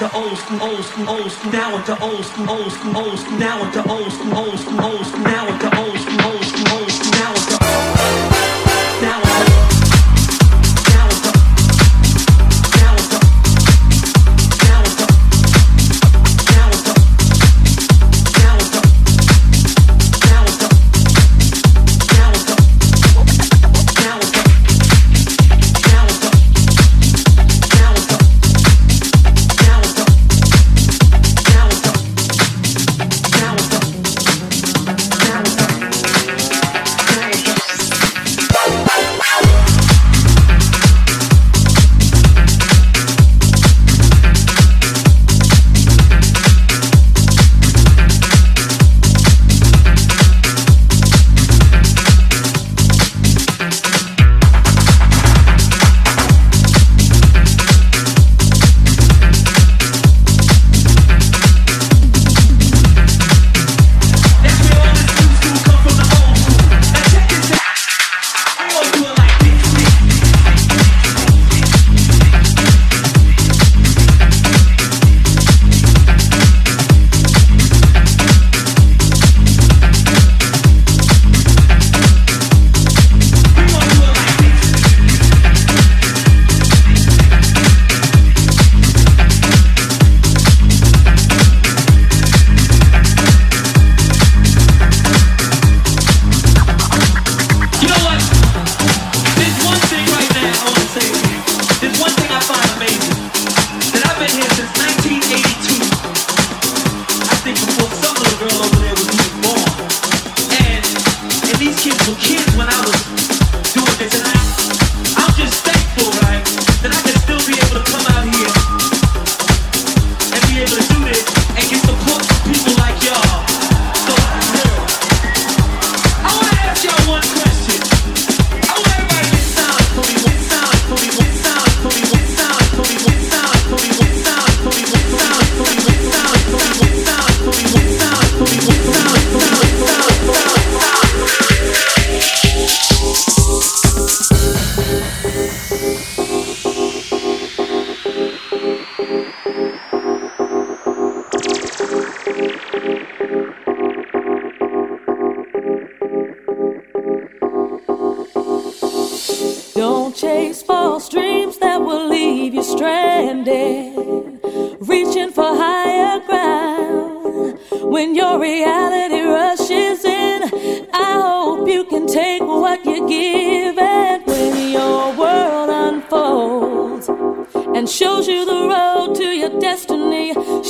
into old school, old school, old school, now into old school, old school, old school, now into old school, old school, old school, now into old school, old school, old school.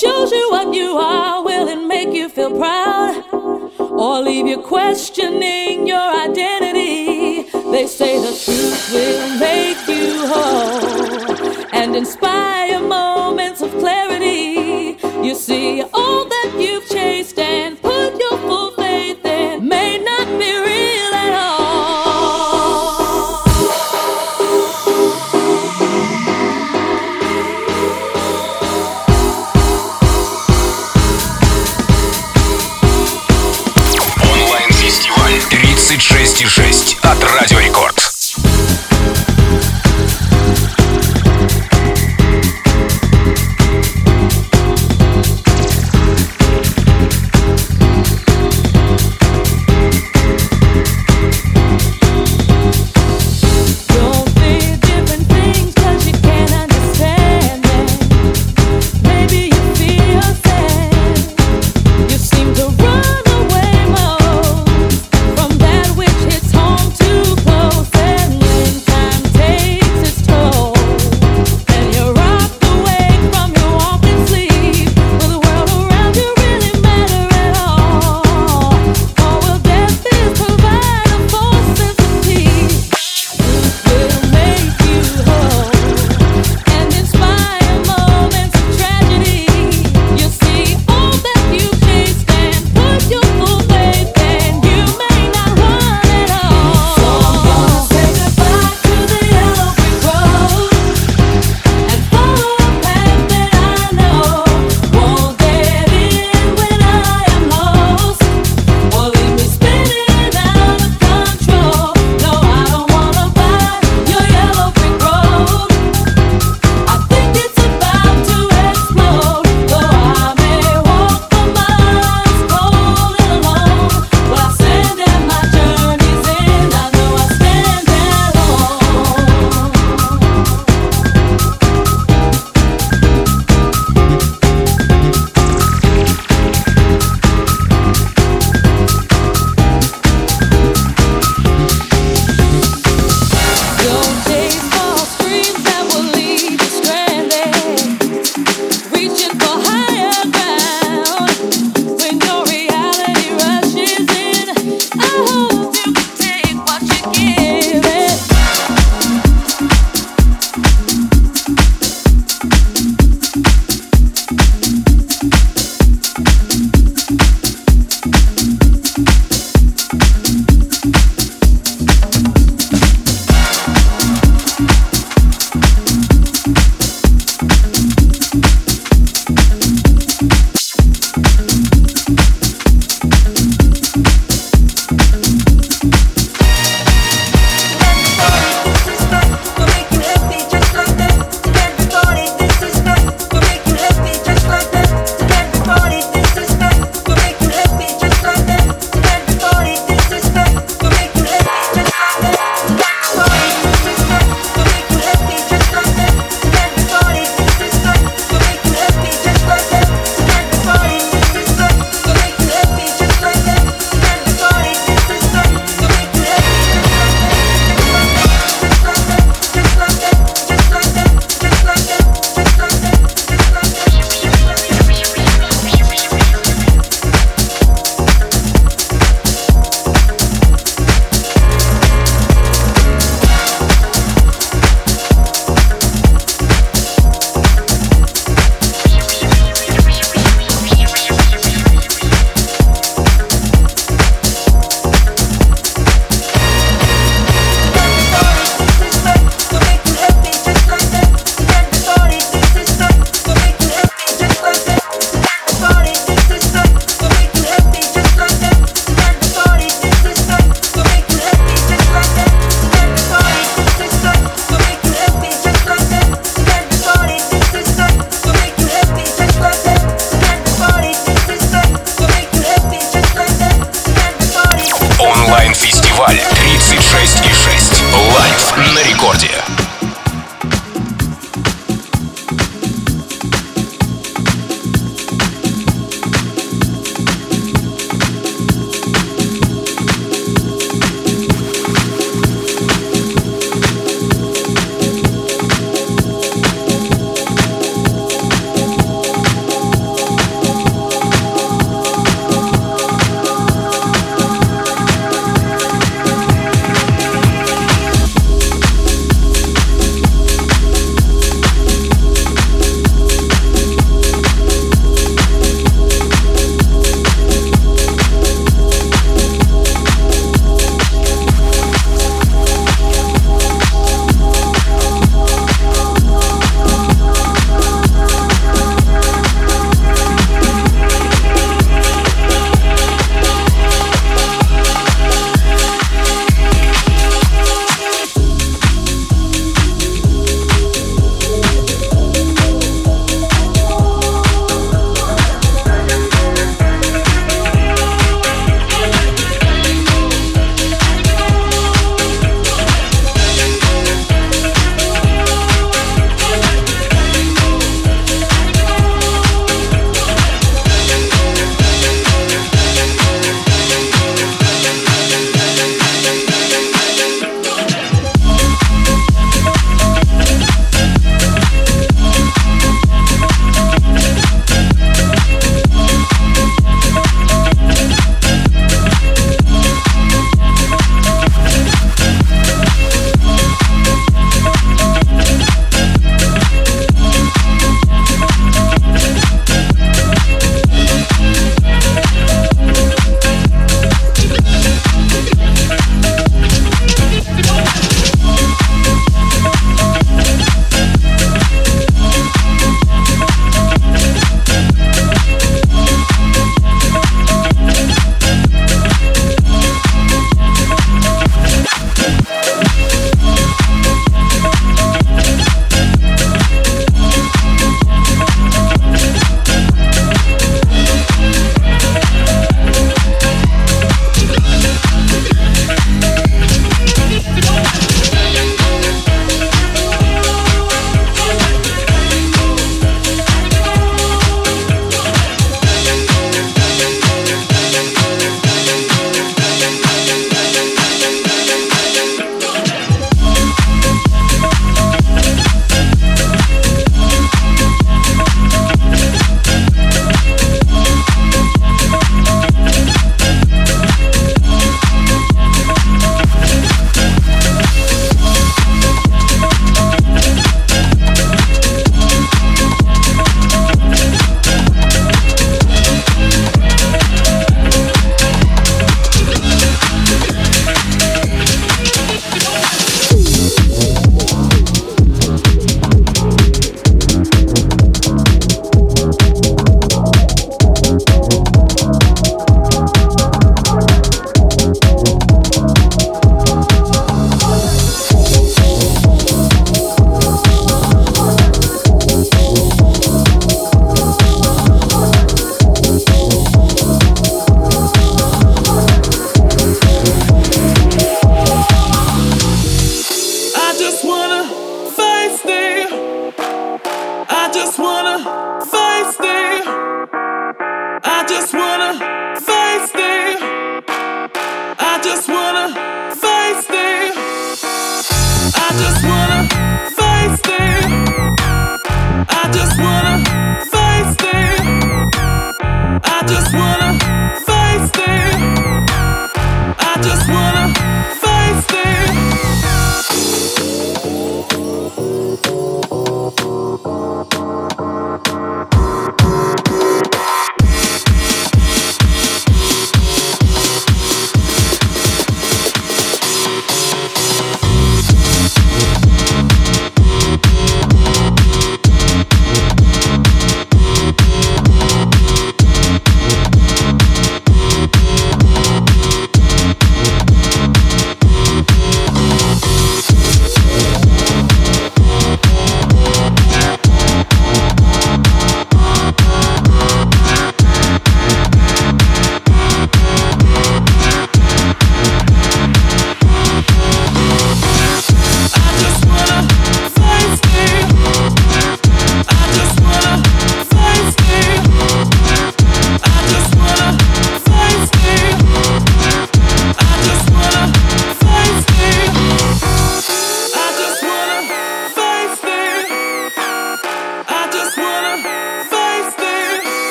Shows you what you are, will it make you feel proud? Or leave you questioning your identity? They say the truth will make you whole and inspire moments of clarity. You see,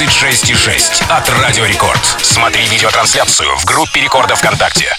36,6 от Радио Рекорд. Смотри видеотрансляцию в группе Рекорда ВКонтакте.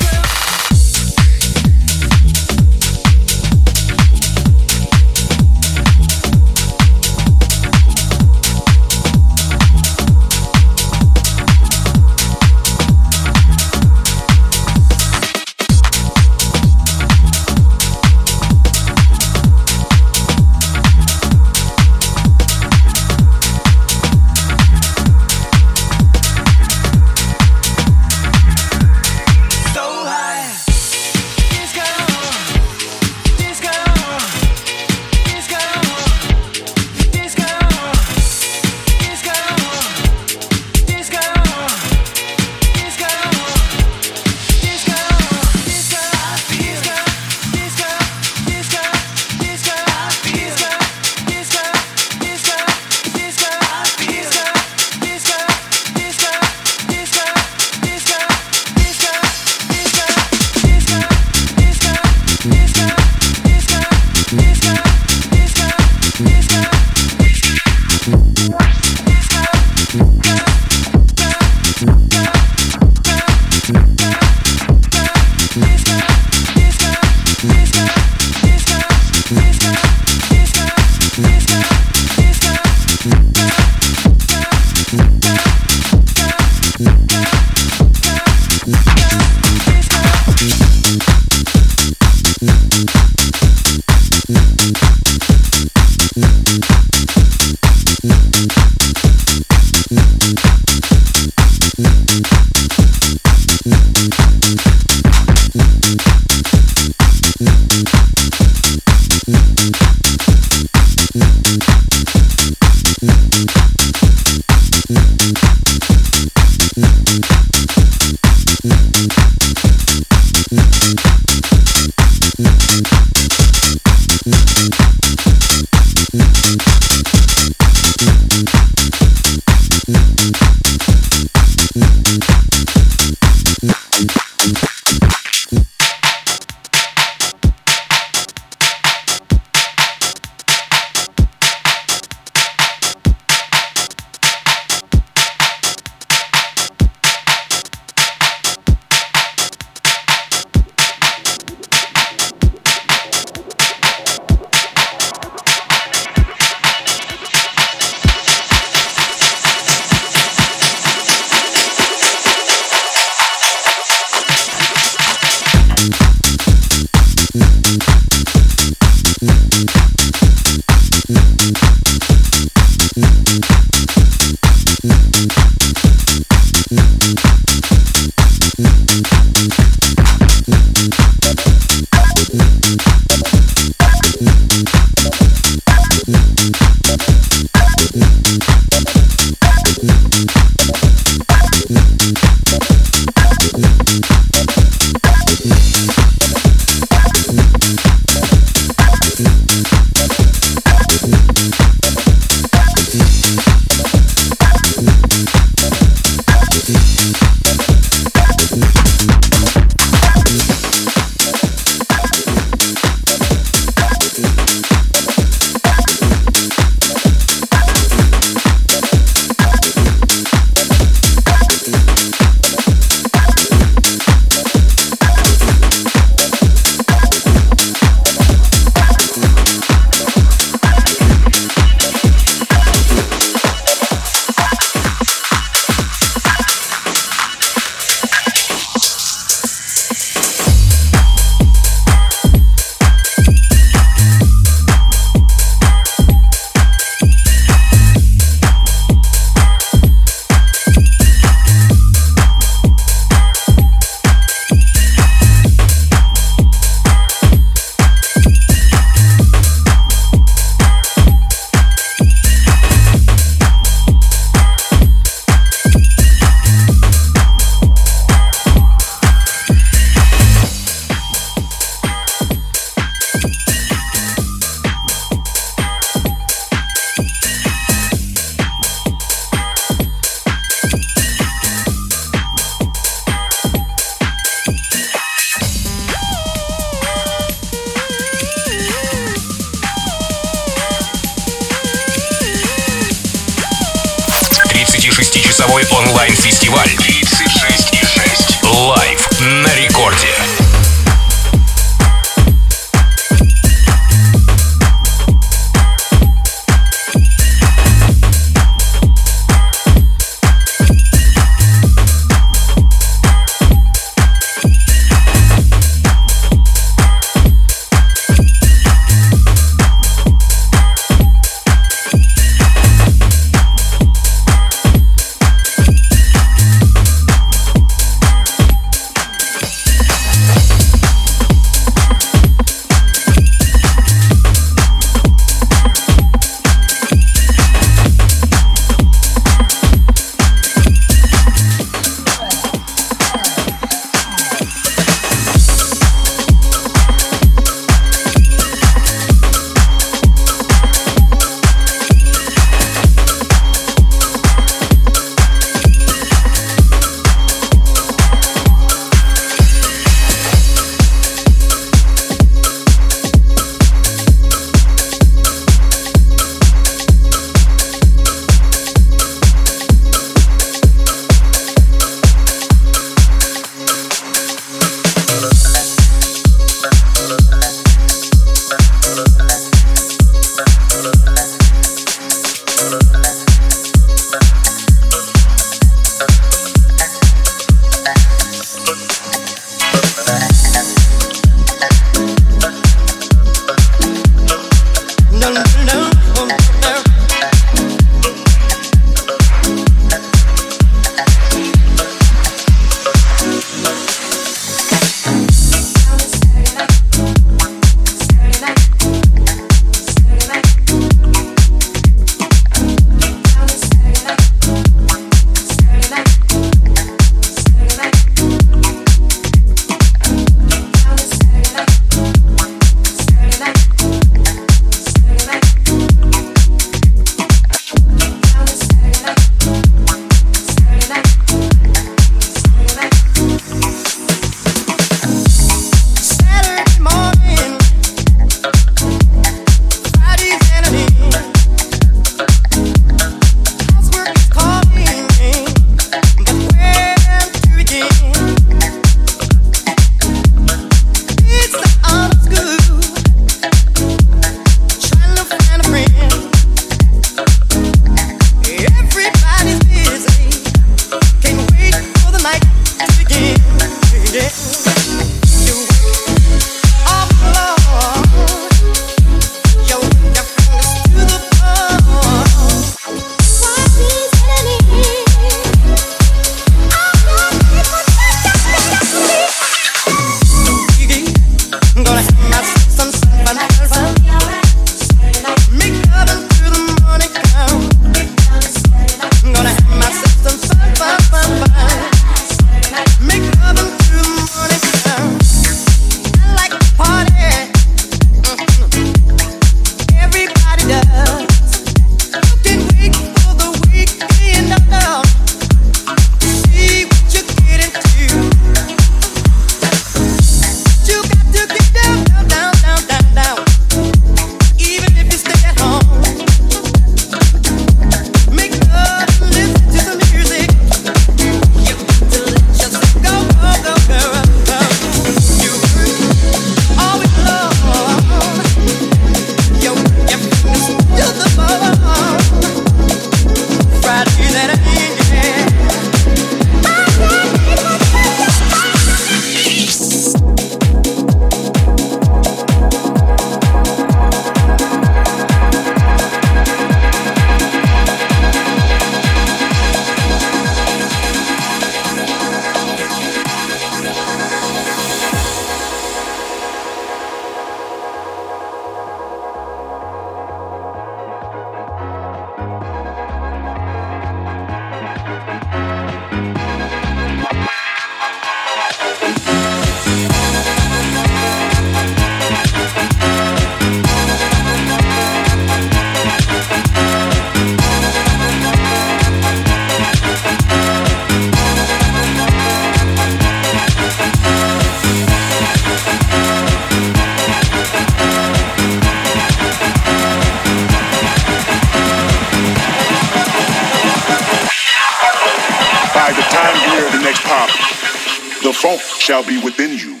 Shall be within you.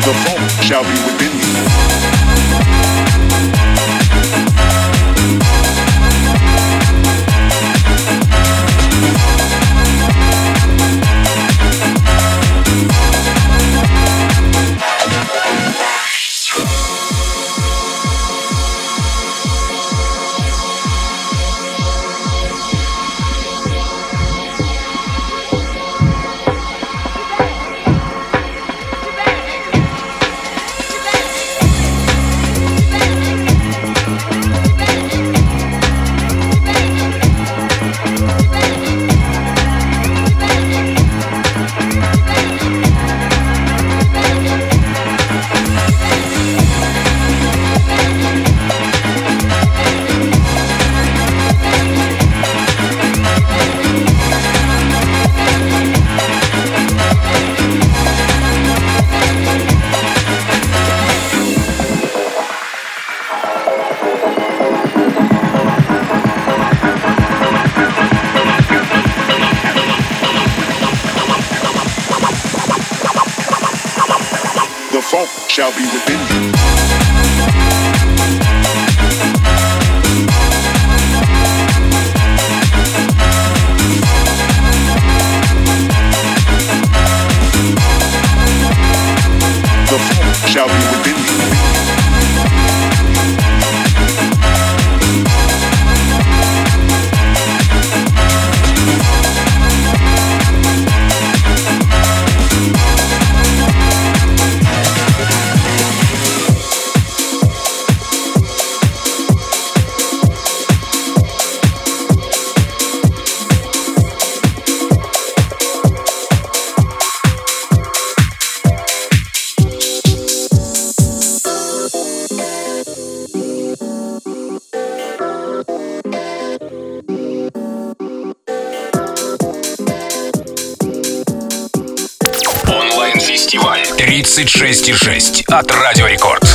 The funk shall be within shall 36,6 от Радио Рекорд.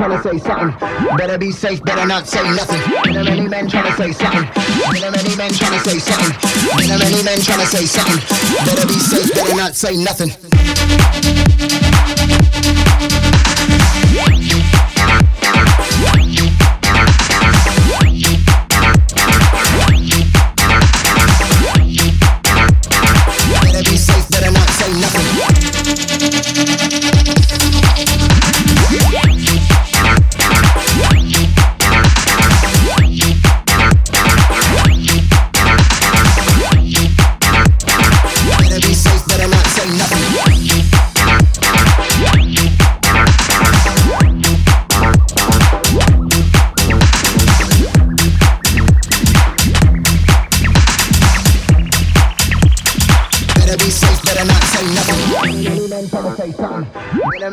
To say something. Better be safe, better not say nothing. Been many men say something. Been many men say something. Been many men say something. Better be safe, better not say nothing.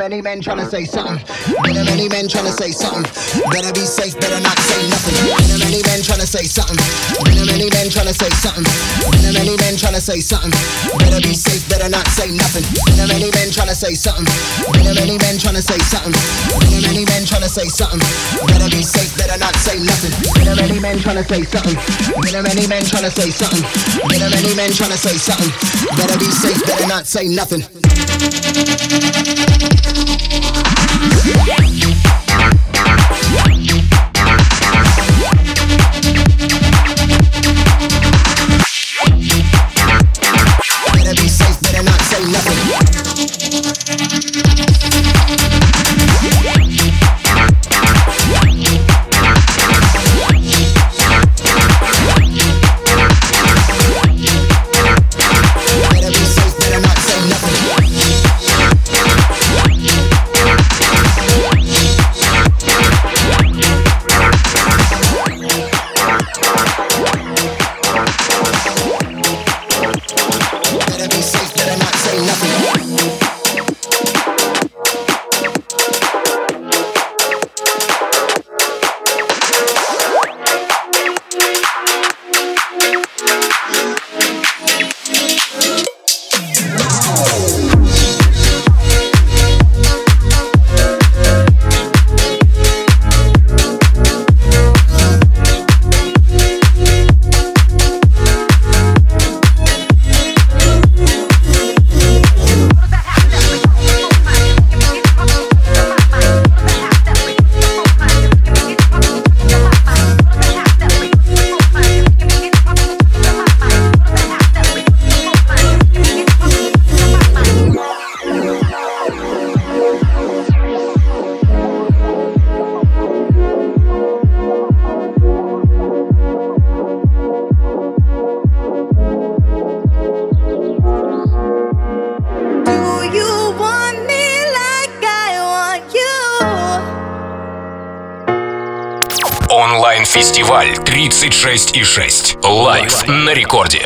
Many men trying to say something. Been a many men trying to say something. Better be safe, better not say nothing. Been a many men trying to say something. Been a many men trying to say something. Been a many men trying to say something. Better be safe, better not say nothing. Been a many men trying to say something. Been a many men trying to say something. Been a many men trying to say something. Better be safe, better not say nothing. Been a many men trying to say something. Been a many men trying to say something. Been a many men trying to say something. Better be safe, better not say nothing. Yeah. 26,6. Лайф на рекорде.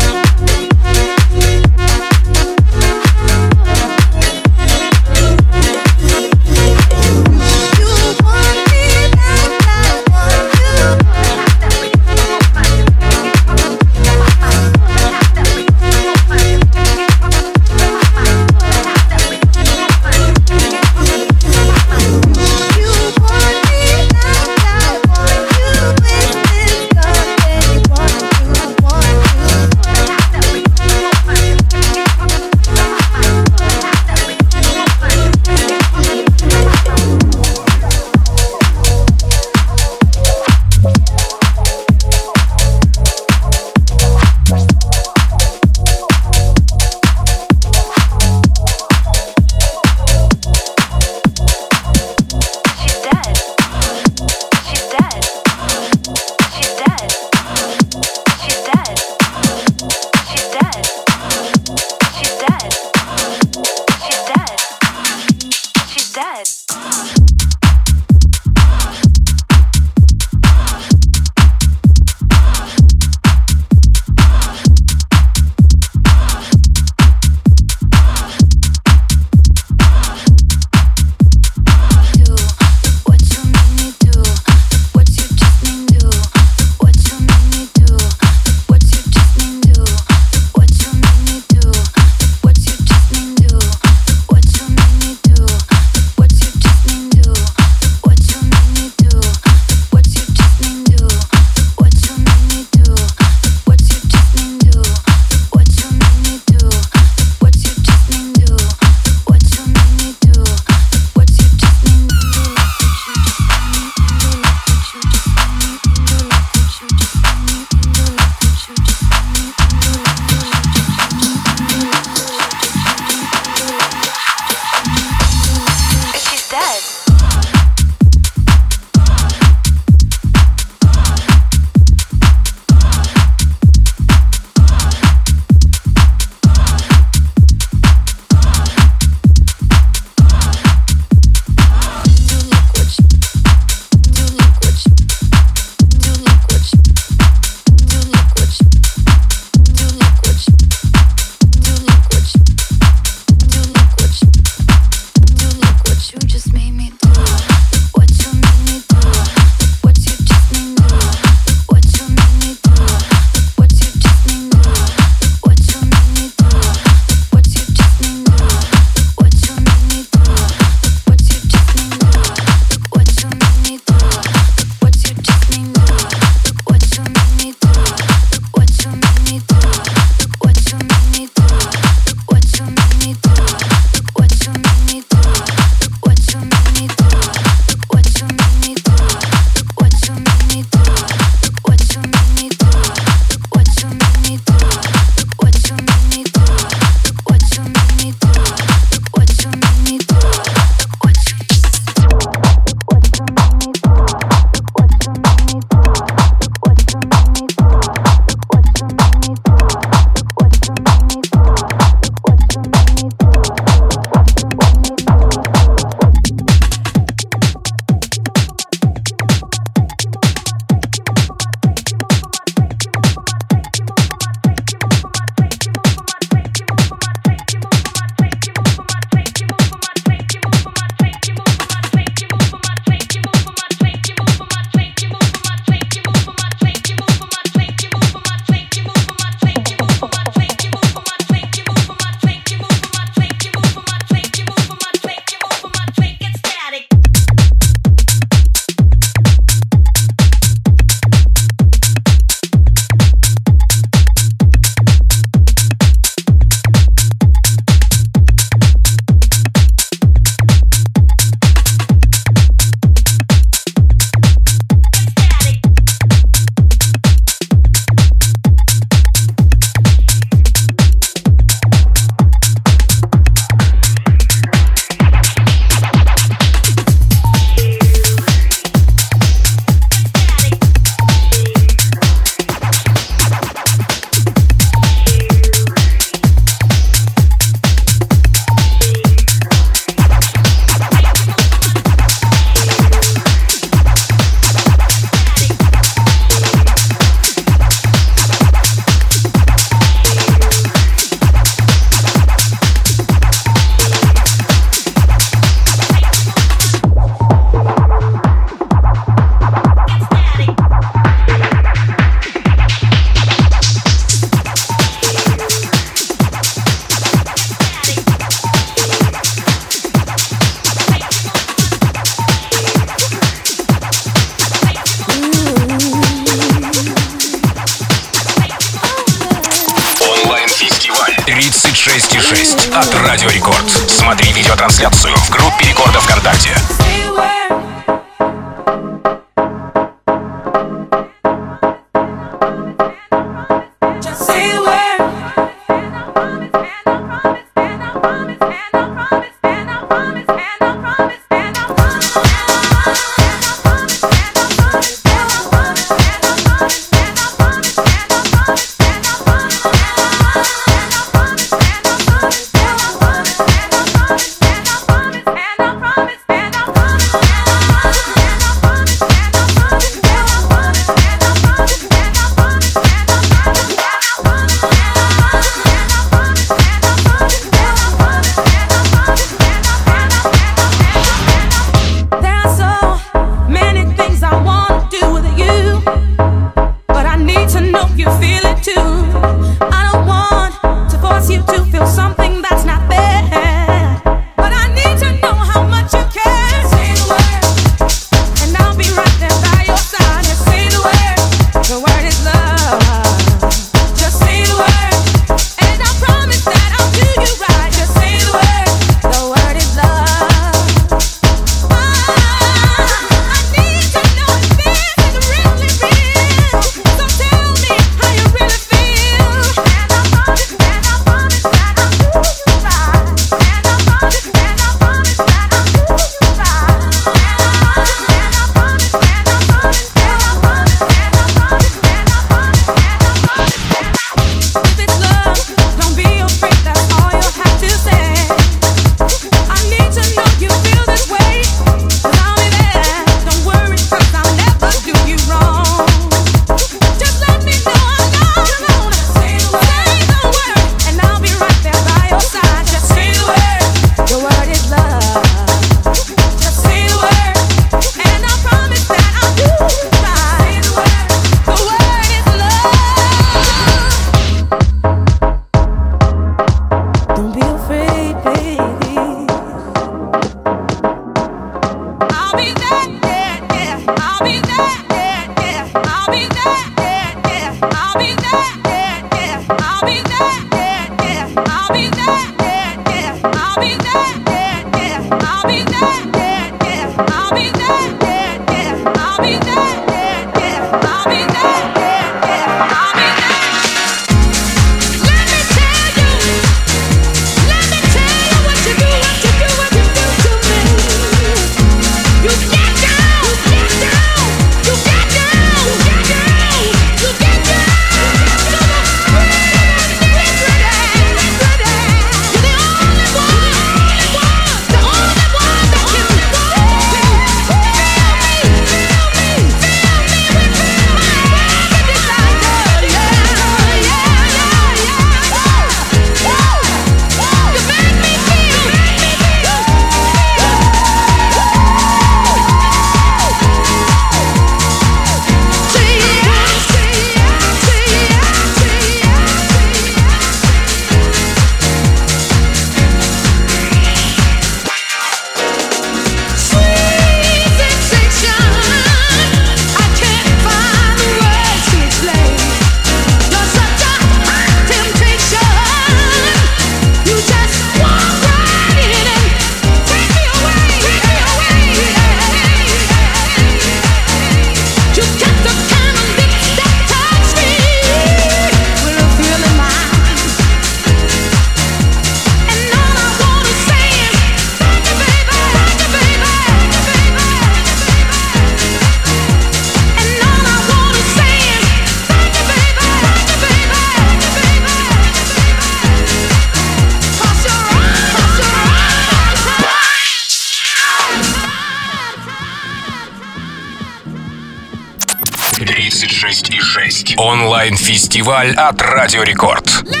Онлайн-фестиваль от Радио Рекорд.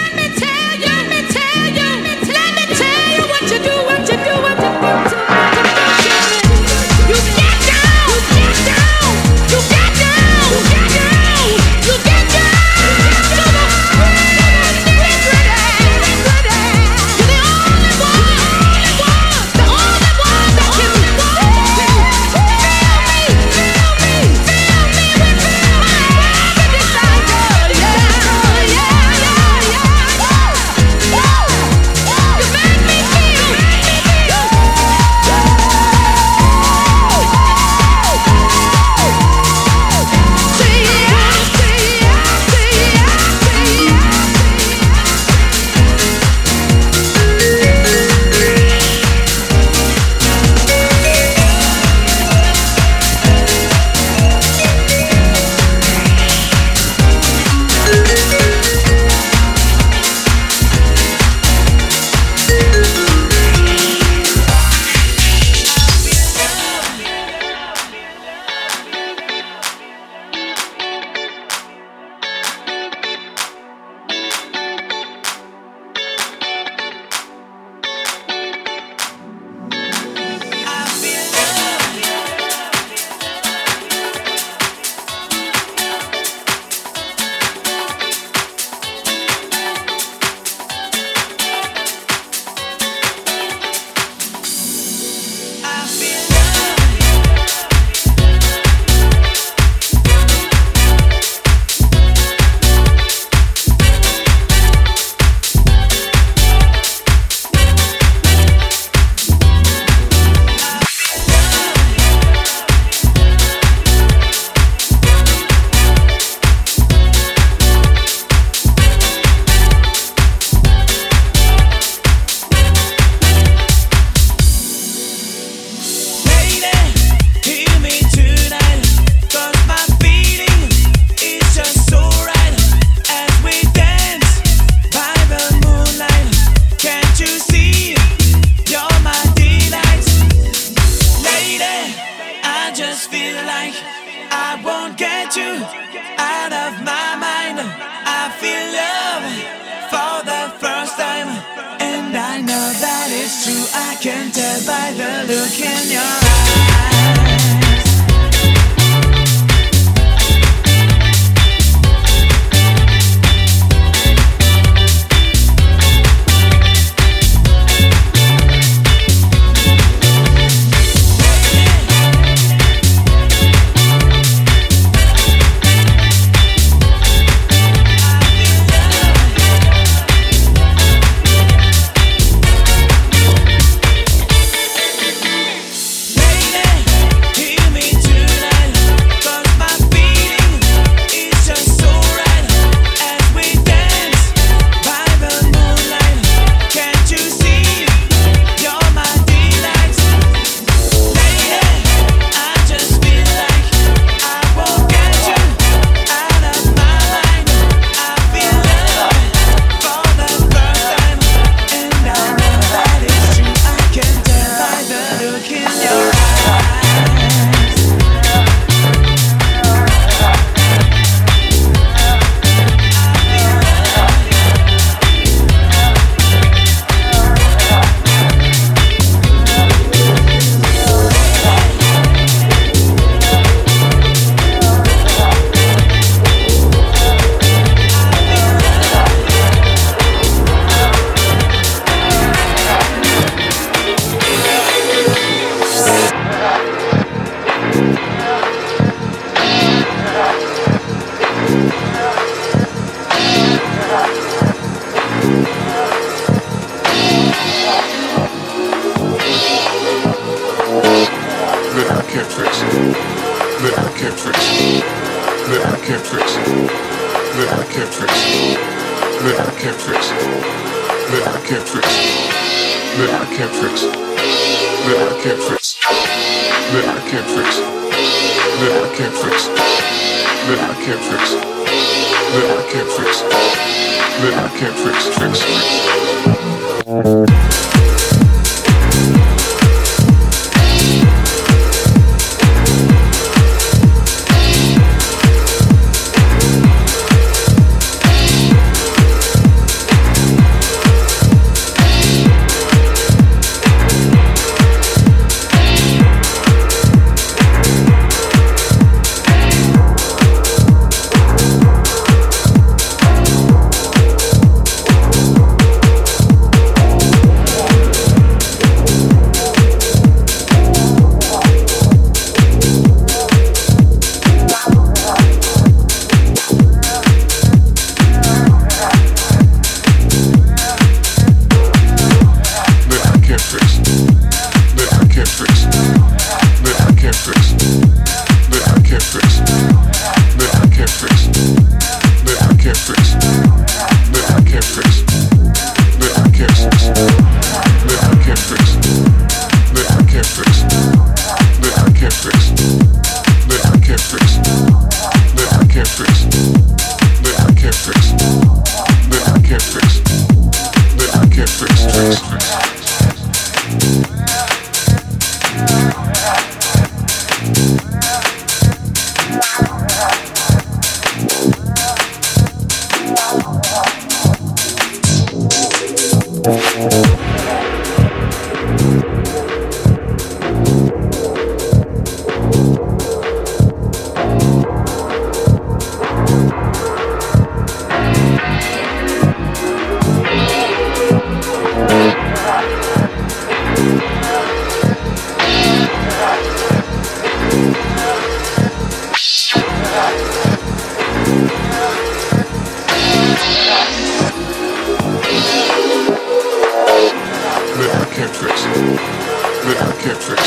that I can't fix, that I can't fix,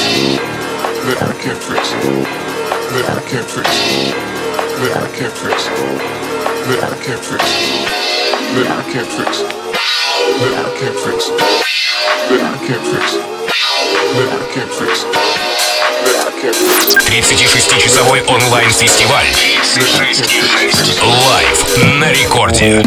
that I can't fix, that I can't fix, that I can't fix, that I can't fix, that I can't fix, that I can't fix, that I can't fix, that I can't fix. 36-часовой онлайн-фестиваль. 36 Лайв на рекорде.